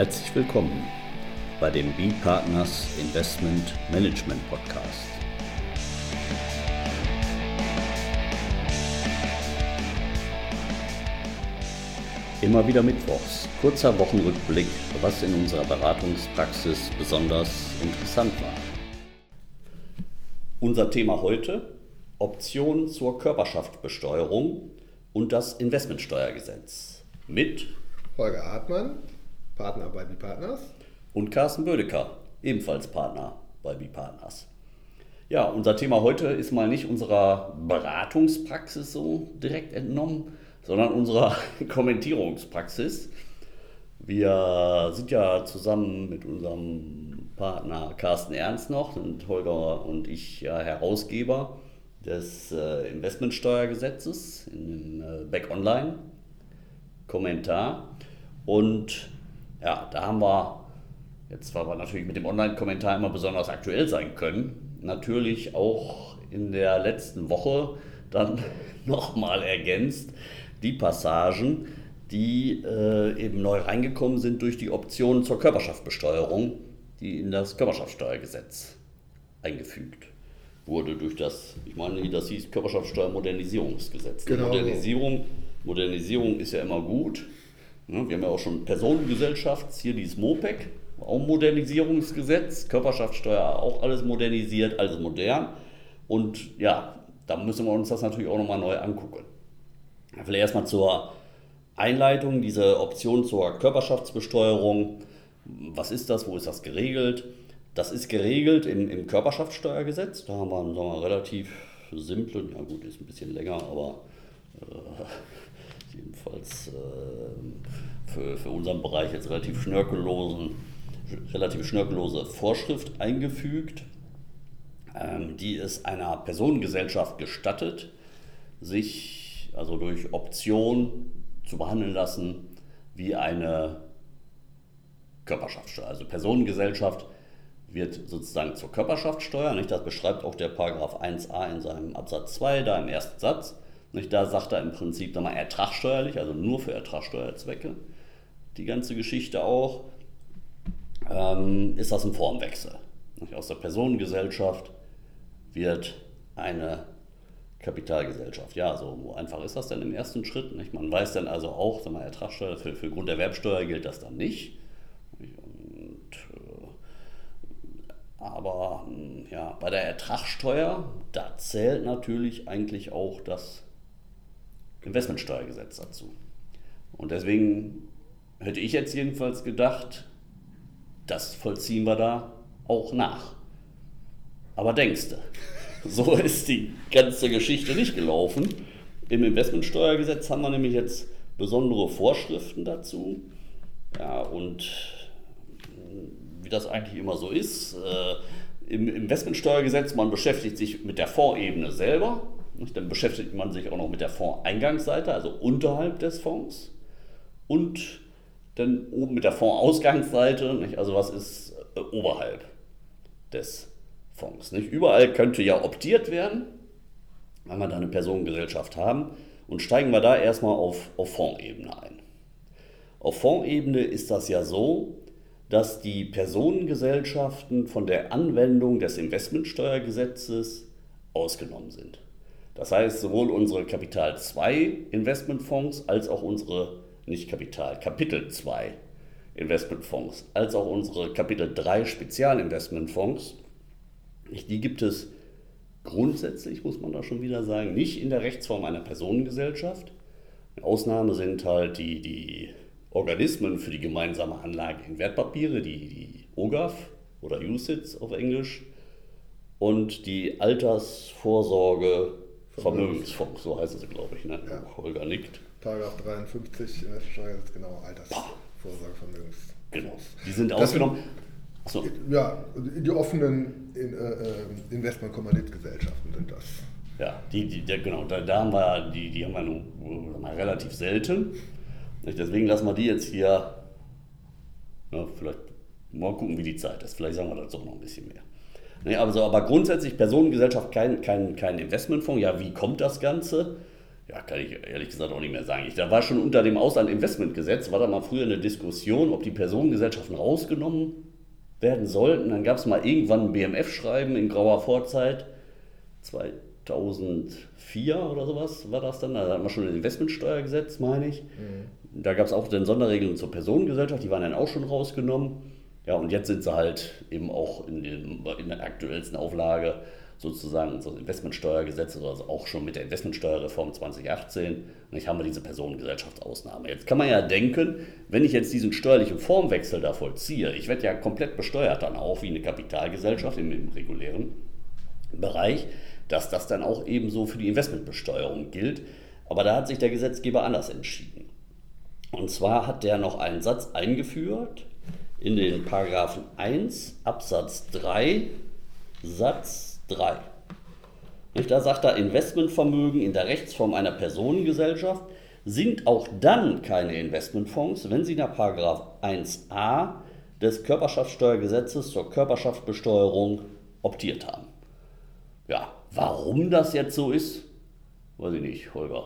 Herzlich willkommen bei dem B-Partners Investment Management Podcast. Immer wieder Mittwochs, kurzer Wochenrückblick, was in unserer Beratungspraxis besonders interessant war. Unser Thema heute, Option zur Körperschaftsbesteuerung und das Investmentsteuergesetz mit Holger Hartmann, Partner bei B-Partners. Und Carsten Bödecker, ebenfalls Partner bei B-Partners. Ja, unser Thema heute ist mal nicht unserer Beratungspraxis so direkt entnommen, sondern unserer Kommentierungspraxis. Wir sind ja zusammen mit unserem Partner Carsten Ernst noch, sind Holger und ich ja Herausgeber des äh, Investmentsteuergesetzes in äh, Back Online Kommentar. Und ja, da haben wir, jetzt weil wir natürlich mit dem Online-Kommentar immer besonders aktuell sein können, natürlich auch in der letzten Woche dann nochmal ergänzt die Passagen, die äh, eben neu reingekommen sind durch die Option zur Körperschaftbesteuerung, die in das Körperschaftsteuergesetz eingefügt wurde durch das, ich meine, das hieß Körperschaftsteuermodernisierungsgesetz. Genau. Modernisierung, Modernisierung ist ja immer gut, Ne, wir haben ja auch schon Personengesellschaft, hier dieses MOPEC, auch Modernisierungsgesetz, Körperschaftssteuer auch alles modernisiert, alles modern. Und ja, da müssen wir uns das natürlich auch nochmal neu angucken. Vielleicht erstmal zur Einleitung, diese Option zur Körperschaftsbesteuerung. Was ist das? Wo ist das geregelt? Das ist geregelt im, im Körperschaftssteuergesetz. Da haben wir einen relativ simplen, ja gut, ist ein bisschen länger, aber äh, jedenfalls äh, für, für unseren Bereich jetzt relativ schnörkellosen, relativ schnörkellose Vorschrift eingefügt, ähm, die es einer Personengesellschaft gestattet, sich also durch Option zu behandeln lassen wie eine Körperschaftssteuer. Also Personengesellschaft wird sozusagen zur Körperschaftssteuer, nicht? das beschreibt auch der Paragraph 1a in seinem Absatz 2, da im ersten Satz. Nicht? Da sagt er im Prinzip mal, ertragsteuerlich, also nur für Ertragsteuerzwecke, die ganze Geschichte auch, ähm, ist das ein Formwechsel. Nicht? Aus der Personengesellschaft wird eine Kapitalgesellschaft. Ja, so einfach ist das denn im ersten Schritt. Nicht? Man weiß dann also auch, sag mal, Ertragssteuer für, für Grunderwerbsteuer gilt das dann nicht. Und, äh, aber ja, bei der Ertragssteuer, da zählt natürlich eigentlich auch das Investmentsteuergesetz dazu. Und deswegen hätte ich jetzt jedenfalls gedacht, das vollziehen wir da auch nach. Aber denkst du, so ist die ganze Geschichte nicht gelaufen. Im Investmentsteuergesetz haben wir nämlich jetzt besondere Vorschriften dazu. Ja, und wie das eigentlich immer so ist, äh, im Investmentsteuergesetz, man beschäftigt sich mit der Vorebene selber, dann beschäftigt man sich auch noch mit der Fondseingangsseite, also unterhalb des Fonds. Und dann oben mit der Fondsausgangsseite, also was ist äh, oberhalb des Fonds. Nicht? Überall könnte ja optiert werden, wenn wir da eine Personengesellschaft haben. Und steigen wir da erstmal auf, auf Fondsebene ein. Auf Fondsebene ist das ja so, dass die Personengesellschaften von der Anwendung des Investmentsteuergesetzes ausgenommen sind. Das heißt, sowohl unsere Kapital 2 Investmentfonds als auch unsere, nicht Kapital, Kapitel 2 Investmentfonds, als auch unsere Kapitel 3 Spezialinvestmentfonds, die gibt es grundsätzlich, muss man da schon wieder sagen, nicht in der Rechtsform einer Personengesellschaft. Eine Ausnahme sind halt die, die Organismen für die gemeinsame Anlage in Wertpapiere, die, die OGAF oder USITS auf Englisch, und die Altersvorsorge Vermögensfonds, so heißen sie, glaube ich. Ne? Ja. Holger nickt. Paragraph 53 Investmentsteuergesetz, genau, Altersvorsorge, Vermögensfonds. Genau. Die sind das ausgenommen. So. Ja, die offenen in, äh, äh Investmentkommanditgesellschaften sind das. Ja, die, die, der, genau, da, da, haben wir, die, die haben wir nun mal relativ selten. Deswegen lassen wir die jetzt hier, ja, vielleicht mal gucken, wie die Zeit ist. Vielleicht sagen wir dazu noch ein bisschen mehr. Nee, also, aber grundsätzlich Personengesellschaft kein, kein, kein Investmentfonds. Ja, wie kommt das Ganze? Ja, kann ich ehrlich gesagt auch nicht mehr sagen. Ich, da war schon unter dem Auslandinvestmentgesetz, war da mal früher eine Diskussion, ob die Personengesellschaften rausgenommen werden sollten. Dann gab es mal irgendwann ein BMF-Schreiben in grauer Vorzeit, 2004 oder sowas war das dann. Da hatten wir schon ein Investmentsteuergesetz, meine ich. Mhm. Da gab es auch dann Sonderregelungen zur Personengesellschaft, die waren dann auch schon rausgenommen. Ja, und jetzt sind sie halt eben auch in, den, in der aktuellsten Auflage sozusagen unser Investmentsteuergesetz, also auch schon mit der Investmentsteuerreform 2018, nicht, haben wir diese Personengesellschaftsausnahme. Jetzt kann man ja denken, wenn ich jetzt diesen steuerlichen Formwechsel da vollziehe, ich werde ja komplett besteuert dann auch wie eine Kapitalgesellschaft im, im regulären Bereich, dass das dann auch ebenso für die Investmentbesteuerung gilt. Aber da hat sich der Gesetzgeber anders entschieden. Und zwar hat der noch einen Satz eingeführt in den Paragraphen 1 Absatz 3 Satz 3. Da sagt er, Investmentvermögen in der Rechtsform einer Personengesellschaft sind auch dann keine Investmentfonds, wenn sie nach 1a des Körperschaftssteuergesetzes zur Körperschaftsbesteuerung optiert haben. Ja, warum das jetzt so ist, weiß ich nicht, Holger.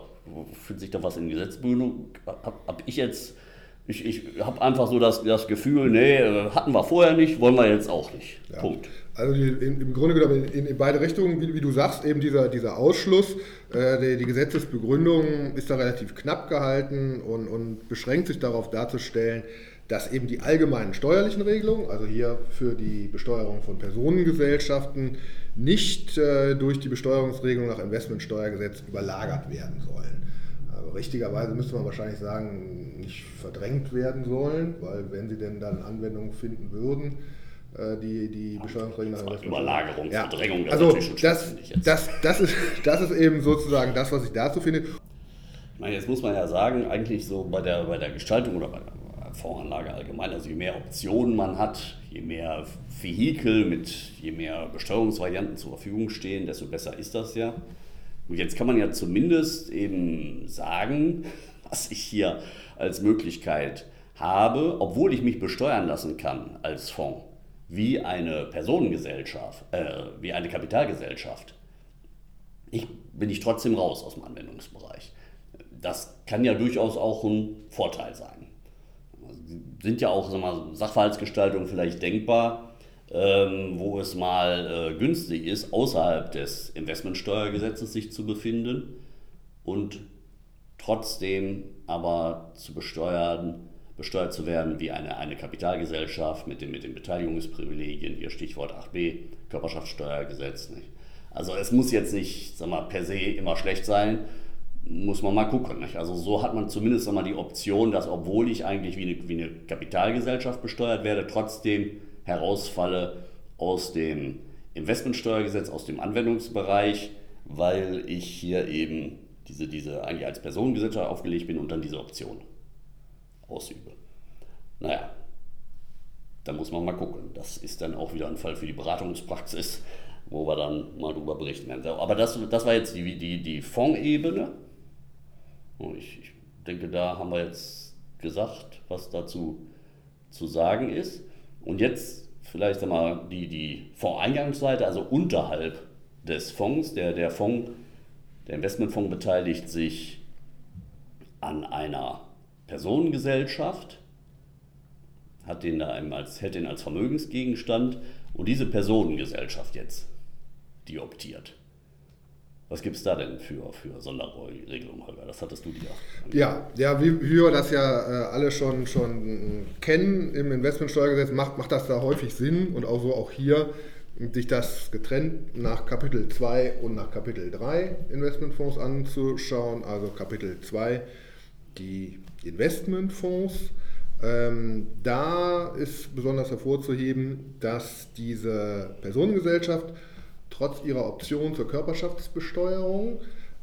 Fühlt sich da was in Gesetzbündung? Habe hab ich jetzt, ich, ich habe einfach so das, das Gefühl, nee, hatten wir vorher nicht, wollen wir jetzt auch nicht. Ja. Punkt. Also die, in, im Grunde genommen in, in, beide Richtungen, wie, wie, du sagst, eben dieser, dieser Ausschluss, äh, die, die, Gesetzesbegründung ist da relativ knapp gehalten und, und, beschränkt sich darauf darzustellen, dass eben die allgemeinen steuerlichen Regelungen, also hier für die Besteuerung von Personengesellschaften, nicht äh, durch die Besteuerungsregelung nach Investmentsteuergesetz überlagert werden sollen. Also richtigerweise müsste man wahrscheinlich sagen, nicht verdrängt werden sollen, weil wenn sie denn dann Anwendung finden würden, äh, die, die Besteuerungsregeln nach Überlagerung, ja. Verdrängung. Das also das, das, das, ist, das ist eben sozusagen das, was ich dazu finde. Meine, jetzt muss man ja sagen, eigentlich so bei der, bei der Gestaltung oder bei der Fondsanlage allgemein, also je mehr Optionen man hat, je mehr Vehikel mit je mehr Besteuerungsvarianten zur Verfügung stehen, desto besser ist das ja. Und jetzt kann man ja zumindest eben sagen, was ich hier als Möglichkeit habe, obwohl ich mich besteuern lassen kann als Fonds wie eine Personengesellschaft, äh, wie eine Kapitalgesellschaft, ich, bin ich trotzdem raus aus dem Anwendungsbereich. Das kann ja durchaus auch ein Vorteil sein. Sind ja auch mal, Sachverhaltsgestaltungen vielleicht denkbar, ähm, wo es mal äh, günstig ist, außerhalb des Investmentsteuergesetzes sich zu befinden und trotzdem aber zu besteuern besteuert zu werden wie eine, eine Kapitalgesellschaft mit den, mit den Beteiligungsprivilegien, hier Stichwort 8b, Körperschaftssteuergesetz. Nicht? Also es muss jetzt nicht sag mal, per se immer schlecht sein, muss man mal gucken. Nicht? Also so hat man zumindest sag mal, die Option, dass obwohl ich eigentlich wie eine, wie eine Kapitalgesellschaft besteuert werde, trotzdem herausfalle aus dem Investmentsteuergesetz, aus dem Anwendungsbereich, weil ich hier eben diese, diese eigentlich als Personengesellschaft aufgelegt bin und dann diese Option ausübe. Naja, da muss man mal gucken. Das ist dann auch wieder ein Fall für die Beratungspraxis, wo wir dann mal drüber berichten werden. Aber das, das war jetzt die, die, die Fondsebene. Ich, ich denke, da haben wir jetzt gesagt, was dazu zu sagen ist. Und jetzt vielleicht einmal die, die Fondseingangsseite, also unterhalb des Fonds. Der, der Fonds, der Investmentfonds beteiligt sich an einer Personengesellschaft, hat den da als, hält den als Vermögensgegenstand und diese Personengesellschaft jetzt, die optiert. Was gibt es da denn für, für Sonderregelungen, Holger? Das hattest du dir. Ja, ja, wie, wir das ja äh, alle schon, schon kennen im Investmentsteuergesetz, macht, macht das da häufig Sinn und auch so auch hier, sich das getrennt nach Kapitel 2 und nach Kapitel 3 Investmentfonds anzuschauen. Also Kapitel 2 die Investmentfonds. Ähm, da ist besonders hervorzuheben, dass diese Personengesellschaft trotz ihrer Option zur Körperschaftsbesteuerung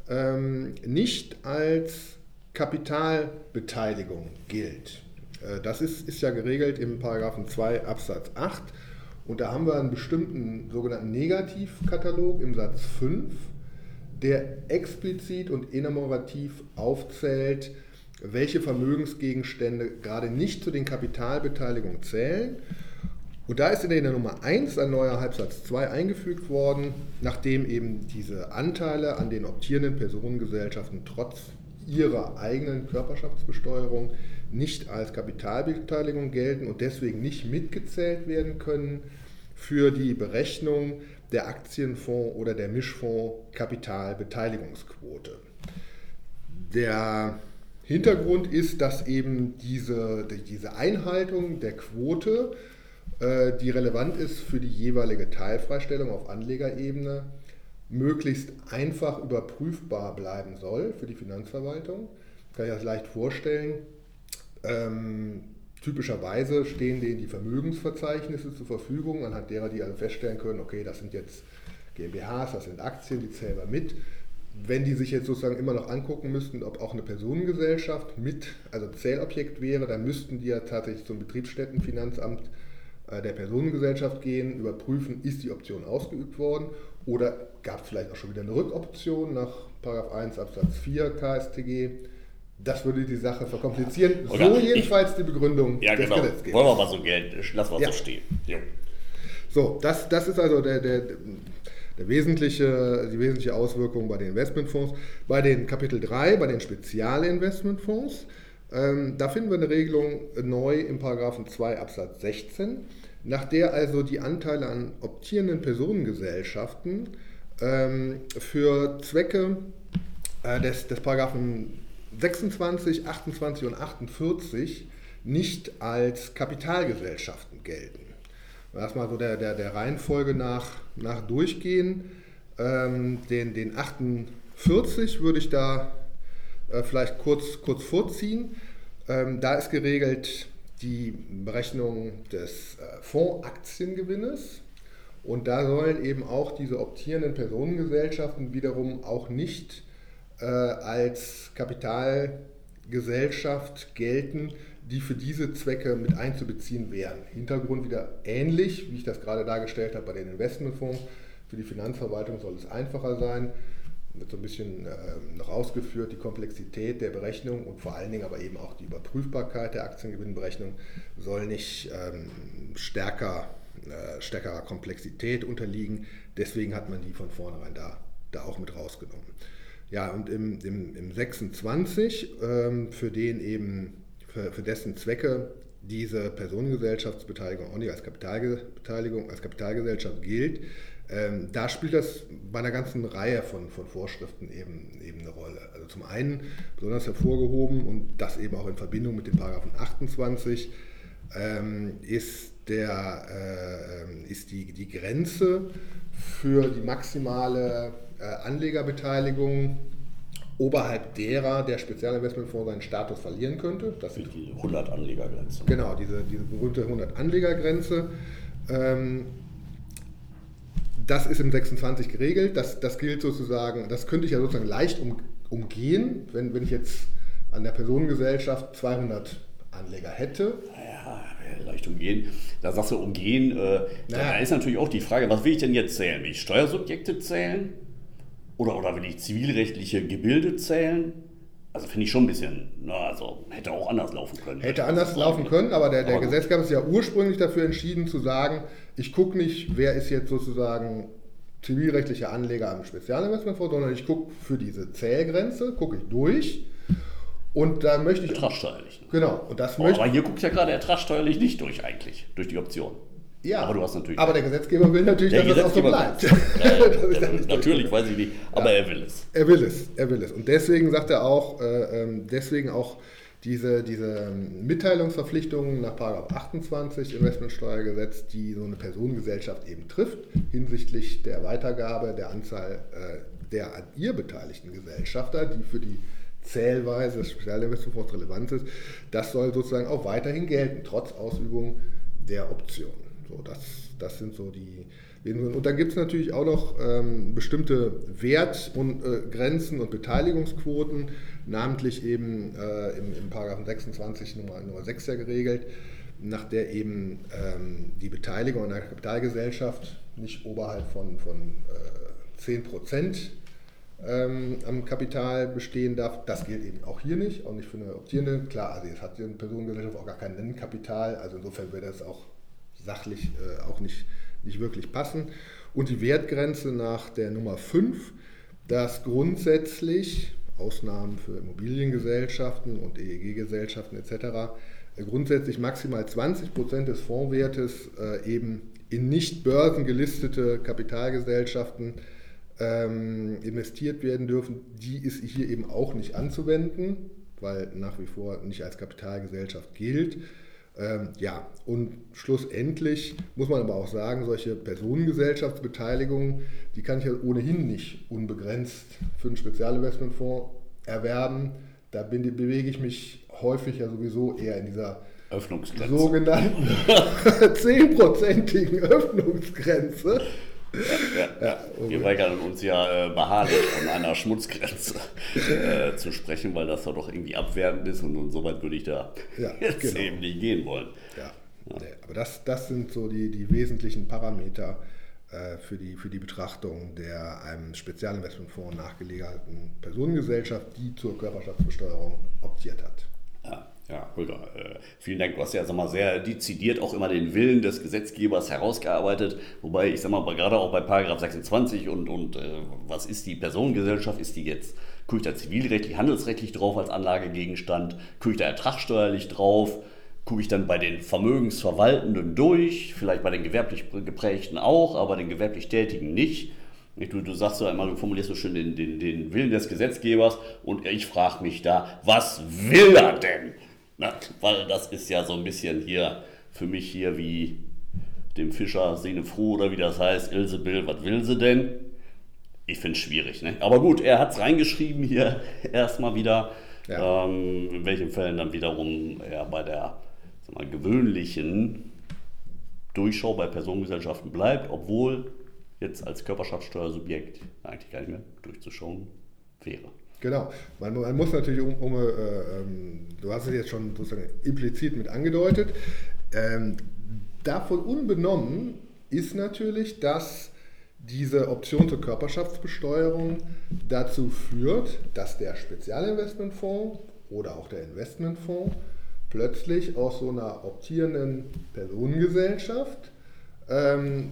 ähm, nicht als Kapitalbeteiligung gilt. Äh, das ist, ist ja geregelt im Paragraphen 2 Absatz 8 und da haben wir einen bestimmten sogenannten Negativkatalog im Satz 5, der explizit und enumerativ aufzählt, welche Vermögensgegenstände gerade nicht zu den Kapitalbeteiligungen zählen Und da ist in der Nummer 1 ein neuer Halbsatz 2 eingefügt worden, nachdem eben diese Anteile an den optierenden Personengesellschaften trotz ihrer eigenen Körperschaftsbesteuerung nicht als Kapitalbeteiligung gelten und deswegen nicht mitgezählt werden können für die Berechnung der Aktienfonds oder der Mischfonds Kapitalbeteiligungsquote. Der Hintergrund ist, dass eben diese, diese Einhaltung der Quote, die relevant ist für die jeweilige Teilfreistellung auf Anlegerebene, möglichst einfach überprüfbar bleiben soll für die Finanzverwaltung. Kann ich das leicht vorstellen. Ähm, typischerweise stehen denen die Vermögensverzeichnisse zur Verfügung, anhand derer die also feststellen können, okay, das sind jetzt GmbHs, das sind Aktien, die zählen wir mit. Wenn die sich jetzt sozusagen immer noch angucken müssten, ob auch eine Personengesellschaft mit, also Zählobjekt wäre, dann müssten die ja tatsächlich zum Betriebsstättenfinanzamt äh, der Personengesellschaft gehen, überprüfen, ist die Option ausgeübt worden oder gab es vielleicht auch schon wieder eine Rückoption nach 1 Absatz 4 KSTG. Das würde die Sache verkomplizieren. Oder so jedenfalls ich, die Begründung ja, des genau. Gesetzgebers. Wollen wir mal so Geld, lassen wir ja. so stehen. Ja. So, das, das ist also der, der, der wesentliche, die wesentliche Auswirkung bei den Investmentfonds. Bei den Kapitel 3, bei den Spezialinvestmentfonds, ähm, da finden wir eine Regelung neu im Paragraphen 2 Absatz 16, nach der also die Anteile an optierenden Personengesellschaften ähm, für Zwecke äh, des, des Paragraphen 26, 28 und 48 nicht als Kapitalgesellschaften gelten. Erstmal so der, der, der Reihenfolge nach, nach durchgehen. Ähm, den, den 48 würde ich da äh, vielleicht kurz, kurz vorziehen. Ähm, da ist geregelt die Berechnung des äh, Fondsaktiengewinnes. Und da sollen eben auch diese optierenden Personengesellschaften wiederum auch nicht äh, als Kapitalgesellschaft gelten, die für diese Zwecke mit einzubeziehen wären. Hintergrund wieder ähnlich, wie ich das gerade dargestellt habe bei den Investmentfonds. Für die Finanzverwaltung soll es einfacher sein. Wird so ein bisschen äh, noch ausgeführt, die Komplexität der Berechnung und vor allen Dingen aber eben auch die Überprüfbarkeit der Aktiengewinnberechnung soll nicht ähm, stärker, äh, stärkerer Komplexität unterliegen. Deswegen hat man die von vornherein da, da auch mit rausgenommen. Ja, und im, im, im 26, ähm, für den eben, für, für dessen Zwecke diese Personengesellschaftsbeteiligung auch nicht als Kapitalbeteiligung, als Kapitalgesellschaft gilt, ähm, da spielt das bei einer ganzen Reihe von, von Vorschriften eben, eben eine Rolle. Also zum einen besonders hervorgehoben und das eben auch in Verbindung mit dem Paragraphen 28 ähm, ist, der, äh, ist die, die Grenze für die maximale äh, Anlegerbeteiligung oberhalb derer der Spezialinvestmentfonds seinen Status verlieren könnte. Das ist die 100 Anlegergrenze. Genau, diese, diese berühmte 100 Anlegergrenze. Ähm, das ist im 26 geregelt. Das, das gilt sozusagen, das könnte ich ja sozusagen leicht um, umgehen, wenn, wenn ich jetzt an der Personengesellschaft 200 Anleger hätte. Ja, leicht umgehen. Da sagst du umgehen. Äh, naja. Da ist natürlich auch die Frage, was will ich denn jetzt zählen? Will ich Steuersubjekte zählen? Oder, oder will ich zivilrechtliche Gebilde zählen? Also finde ich schon ein bisschen, na, also hätte auch anders laufen können. Hätte anders laufen können, aber der, der aber Gesetzgeber ist ja ursprünglich dafür entschieden zu sagen, ich gucke nicht, wer ist jetzt sozusagen zivilrechtlicher Anleger am Spezialinvestmentfonds, sondern ich gucke für diese Zählgrenze, gucke ich durch und da möchte ich... Ertragssteuerlich. Ne? Genau. Und das oh, möchte, aber hier guckt ja gerade ertragssteuerlich nicht durch eigentlich, durch die Option. Ja, aber, du hast natürlich aber der Gesetzgeber will natürlich, dass das auch so bleibt. Äh, natürlich, weiß ich nicht, aber ja. er will es. Er will es, er will es. Und deswegen sagt er auch, äh, ähm, deswegen auch diese, diese Mitteilungsverpflichtungen nach 28 Investmentsteuergesetz, die so eine Personengesellschaft eben trifft, hinsichtlich der Weitergabe der Anzahl äh, der an ihr beteiligten Gesellschafter, die für die Zählweise des Spezialinvestmentfonds relevant ist, das soll sozusagen auch weiterhin gelten, trotz Ausübung der Option. So, das, das sind so die. Und dann gibt es natürlich auch noch ähm, bestimmte Wert- und äh, Grenzen und Beteiligungsquoten, namentlich eben äh, im, im Paragraphen 26 Nummer, Nummer 6 ja geregelt, nach der eben ähm, die Beteiligung einer Kapitalgesellschaft nicht oberhalb von, von äh, 10 Prozent ähm, am Kapital bestehen darf. Das gilt eben auch hier nicht, auch nicht für eine optierende. Klar, also jetzt hat die Personengesellschaft auch gar kein Nennkapital, also insofern wäre das auch sachlich äh, auch nicht, nicht wirklich passen. Und die Wertgrenze nach der Nummer 5, dass grundsätzlich Ausnahmen für Immobiliengesellschaften und EEG-Gesellschaften etc. Äh, grundsätzlich maximal 20 Prozent des Fondswertes äh, eben in nicht börsengelistete Kapitalgesellschaften ähm, investiert werden dürfen, die ist hier eben auch nicht anzuwenden, weil nach wie vor nicht als Kapitalgesellschaft gilt. Ähm, ja, und schlussendlich muss man aber auch sagen, solche Personengesellschaftsbeteiligungen, die kann ich ja ohnehin nicht unbegrenzt für einen Spezialinvestmentfonds erwerben. Da bin, bewege ich mich häufig ja sowieso eher in dieser sogenannten 10%igen Öffnungsgrenze. Ja, ja, Wir weigern uns ja äh, beharrlich von einer Schmutzgrenze äh, zu sprechen, weil das doch irgendwie abwertend ist und, und so weit würde ich da ja, jetzt genau. eben nicht gehen wollen. Ja, ja. Nee, aber das, das sind so die, die wesentlichen Parameter äh, für, die, für die Betrachtung der einem Spezialinvestmentfonds nachgelegerten Personengesellschaft, die zur Körperschaftsbesteuerung optiert hat. Ja. Ja, Holger, äh, vielen Dank. Du hast ja sag mal, sehr dezidiert auch immer den Willen des Gesetzgebers herausgearbeitet. Wobei, ich sag mal, gerade auch bei Paragraph 26 und, und äh, was ist die Personengesellschaft? Ist die jetzt, gucke ich da zivilrechtlich, handelsrechtlich drauf als Anlagegegenstand? Gucke ich da ertragssteuerlich drauf? Gucke ich dann bei den Vermögensverwaltenden durch? Vielleicht bei den gewerblich geprägten auch, aber den gewerblich Tätigen nicht? Du, du sagst so einmal, du formulierst so schön den, den, den Willen des Gesetzgebers und ich frage mich da, was will er denn? Na, weil das ist ja so ein bisschen hier für mich hier wie dem Fischer Sene Froh oder wie das heißt, Ilse Bill, was will sie denn? Ich finde es schwierig. Ne? Aber gut, er hat es reingeschrieben hier erstmal wieder, ja. ähm, in welchen Fällen dann wiederum er bei der mal, gewöhnlichen Durchschau bei Personengesellschaften bleibt, obwohl jetzt als Körperschaftssteuersubjekt eigentlich gar nicht mehr durchzuschauen wäre. Genau. Man, man muss natürlich um, um äh, ähm, du hast es jetzt schon sozusagen implizit mit angedeutet, ähm, davon unbenommen ist natürlich, dass diese Option zur Körperschaftsbesteuerung dazu führt, dass der Spezialinvestmentfonds oder auch der Investmentfonds plötzlich aus so einer optierenden Personengesellschaft ähm,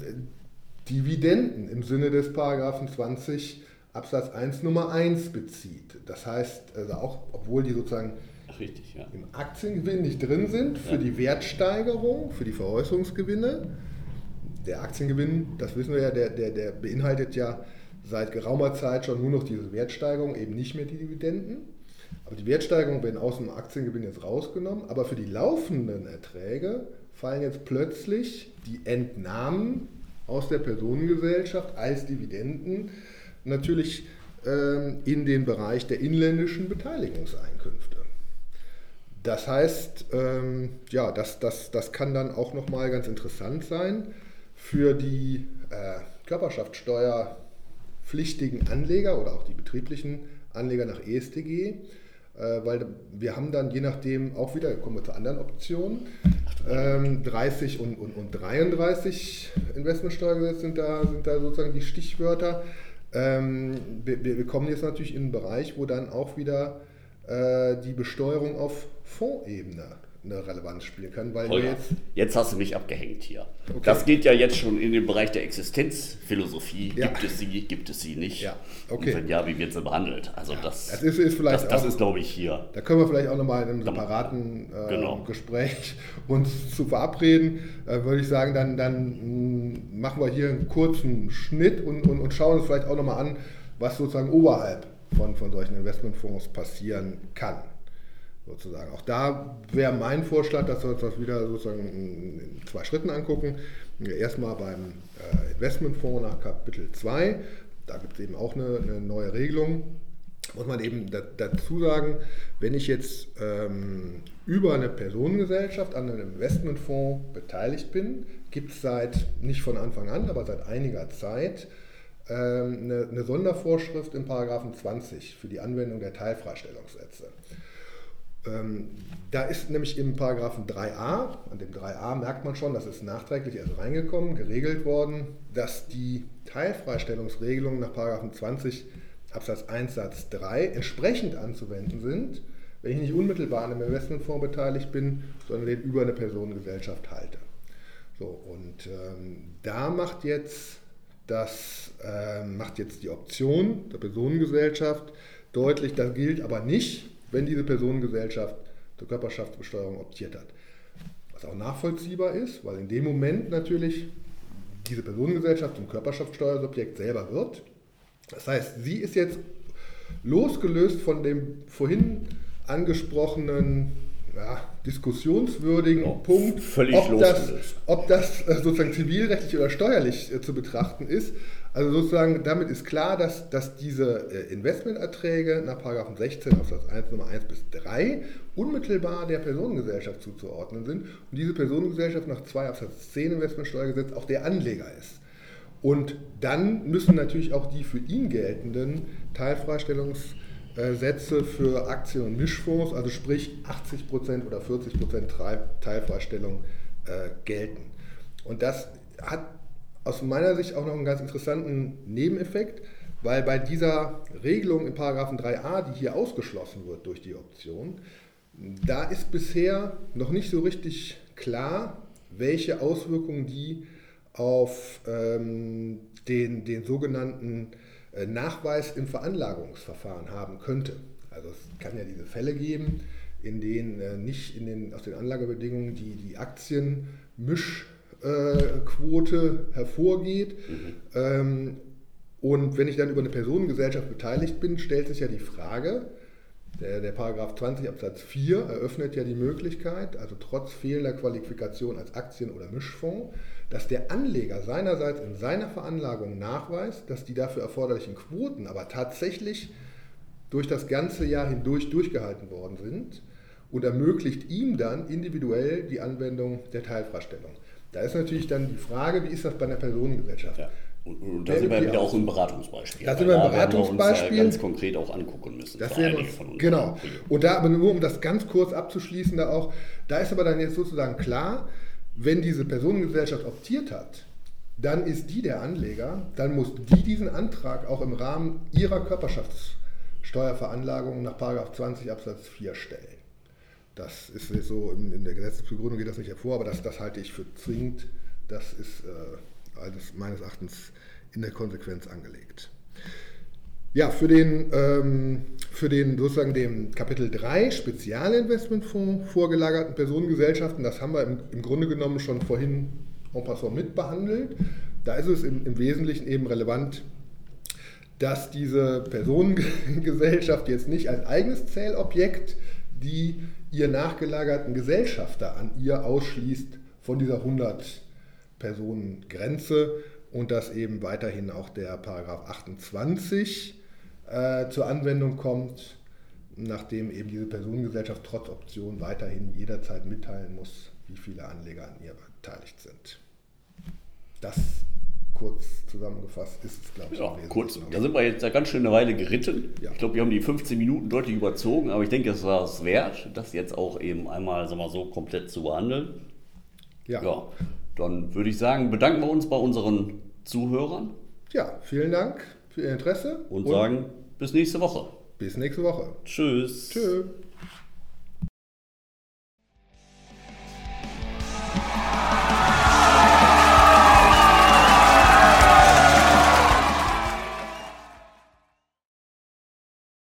Dividenden im Sinne des Paragraphen 20 Absatz 1 Nummer 1 bezieht. Das heißt, also auch obwohl die sozusagen Richtig, ja. im Aktiengewinn nicht drin sind, für ja. die Wertsteigerung, für die Veräußerungsgewinne. Der Aktiengewinn, das wissen wir ja, der, der, der beinhaltet ja seit geraumer Zeit schon nur noch diese Wertsteigerung, eben nicht mehr die Dividenden. Aber die Wertsteigerung werden aus dem Aktiengewinn jetzt rausgenommen. Aber für die laufenden Erträge fallen jetzt plötzlich die Entnahmen aus der Personengesellschaft als Dividenden natürlich ähm, in den Bereich der inländischen Beteiligungseinkünfte. Das heißt, ähm, ja, das, das, das kann dann auch nochmal ganz interessant sein für die äh, Körperschaftssteuerpflichtigen Anleger oder auch die betrieblichen Anleger nach ESTG, äh, weil wir haben dann je nachdem auch wieder, kommen wir zu anderen Optionen, ähm, 30 und, und, und 33 Investmentsteuergesetz sind da, sind da sozusagen die Stichwörter. Ähm, wir, wir, kommen jetzt natürlich in einen Bereich, wo dann auch wieder äh, die Besteuerung auf Fondsebene eine Relevanz spielen kann. Weil Holger, jetzt, jetzt hast du mich abgehängt hier. Okay. Das geht ja jetzt schon in den Bereich der Existenzphilosophie. Ja. Gibt es sie, gibt es sie nicht? Ja, okay. Und wenn ja, wie wird sie behandelt? Also ja. das, das, ist, ist vielleicht das, das ist, glaube ich, hier. Da können wir vielleicht auch nochmal in einem separaten äh, genau. Gespräch uns zu verabreden. Äh, würde ich sagen, dann, dann mm, machen wir hier einen kurzen Schnitt und, und, und schauen uns vielleicht auch nochmal an, was sozusagen oberhalb von, von solchen Investmentfonds passieren kann sozusagen. Auch da wäre mein Vorschlag, dass wir uns das wieder sozusagen in zwei Schritten angucken. Erstmal beim äh, Investmentfonds nach Kapitel 2. Da gibt es eben auch eine, eine, neue Regelung. Muss man eben dazu sagen, wenn ich jetzt ähm, über eine Personengesellschaft an einem Investmentfonds beteiligt bin, gibt es seit, nicht von Anfang an, aber seit einiger Zeit ähm, eine, eine Sondervorschrift im Paragraphen 20 für die Anwendung der Teilfreistellungssätze. Ähm, da ist nämlich im Paragraphen 3a, an dem 3a merkt man schon, das ist nachträglich erst reingekommen, geregelt worden, dass die Teilfreistellungsregelungen nach Paragraphen 20 Absatz 1 Satz 3 entsprechend anzuwenden sind, wenn ich nicht unmittelbar an einem Investmentfonds beteiligt bin, sondern den über eine Personengesellschaft halte. So, und ähm, da macht jetzt, das, äh, macht jetzt die Option der Personengesellschaft deutlich, das gilt aber nicht, wenn diese Personengesellschaft zur Körperschaftsbesteuerung optiert hat. Was auch nachvollziehbar ist, weil in dem Moment natürlich diese Personengesellschaft zum Körperschaftssteuersubjekt selber wird. Das heißt, sie ist jetzt losgelöst von dem vorhin angesprochenen ja, diskussionswürdigen Ja, Punkt, ob das, ob das äh, sozusagen zivilrechtlich oder steuerlich äh, zu betrachten ist. Also sozusagen damit ist klar, dass, dass diese äh, Investmenterträge nach 16 Absatz 1 Nummer 1 bis 3 unmittelbar der Personengesellschaft zuzuordnen sind und diese Personengesellschaft nach 2 Absatz 10 Investmentsteuergesetz auch der Anleger ist. Und dann müssen natürlich auch die für ihn geltenden Teilfreistellungssätze für Aktien- und Mischfonds, also sprich 80% oder 40% Teil- Teilfreistellung, äh, gelten. Und das hat aus meiner Sicht auch noch einen ganz interessanten Nebeneffekt, weil bei dieser Regelung in Paragraphen 3a, die hier ausgeschlossen wird durch die Option, da ist bisher noch nicht so richtig klar, welche Auswirkungen die auf ähm, den, den sogenannten äh, Nachweis im Veranlagungsverfahren haben könnte. Also es kann ja diese Fälle geben, in denen äh, nicht in den, aus den Anlagebedingungen die, die Aktienmischquote hervorgeht. Ähm, und wenn ich dann über eine Personengesellschaft beteiligt bin, stellt sich ja die Frage, der, der Paragraph 20 Absatz 4 eröffnet ja die Möglichkeit, also trotz fehlender Qualifikation als Aktien- oder Mischfonds, dass der Anleger seinerseits in seiner Veranlagung nachweist, dass die dafür erforderlichen Quoten aber tatsächlich durch das ganze Jahr hindurch durchgehalten worden sind und ermöglicht ihm dann individuell die Anwendung der Teilfreistellung. Da ist natürlich dann die Frage, wie ist das bei einer Personengesellschaft? Ja. Und, und da sind wir wieder auch im Beratungsbeispiel. Da sind wir im Beratungsbeispiel. uns ja ganz konkret auch angucken müssen. Das wäre uns, uns. genau. Und da aber nur um das ganz kurz abzuschließen, da auch, da ist aber dann jetzt sozusagen klar, wenn diese Personengesellschaft optiert hat, dann ist die der Anleger, dann muss die diesen Antrag auch im Rahmen ihrer Körperschaftssteuerveranlagung nach 20 Absatz 4 stellen. Das ist so, in, in der Gesetzesbegründung geht das nicht hervor, aber das, das halte ich für zwingend. Das ist äh, alles meines Erachtens in der Konsequenz angelegt. Ja, für den, ähm, für den sozusagen dem Kapitel 3 Spezialinvestmentfonds vorgelagerten Personengesellschaften, das haben wir im, im Grunde genommen schon vorhin en passant mitbehandelt. Da ist es im, im Wesentlichen eben relevant, dass diese Personengesellschaft jetzt nicht als eigenes Zählobjekt die ihr nachgelagerten Gesellschafter an ihr ausschließt von dieser 100 Personen Grenze und dass eben weiterhin auch der Paragraph 28 äh, zur Anwendung kommt, nachdem eben diese Personengesellschaft trotz Option weiterhin jederzeit mitteilen muss, wie viele Anleger an ihr beteiligt sind. Das kurz zusammengefasst ist es, glaube ich. Ja, kurz. Da sind wir jetzt eine ganz schöne Weile geritten. Ja. Ich glaube, wir haben die 15 Minuten deutlich überzogen, aber ich denke, es war es wert, das jetzt auch eben einmal sagen wir, so komplett zu behandeln. Ja. Ja, dann würde ich sagen, bedanken wir uns bei unseren Zuhörern ja, vielen Dank für Ihr Interesse und, sagen bis nächste Woche. bis nächste Woche. Tschüss. Tschüss.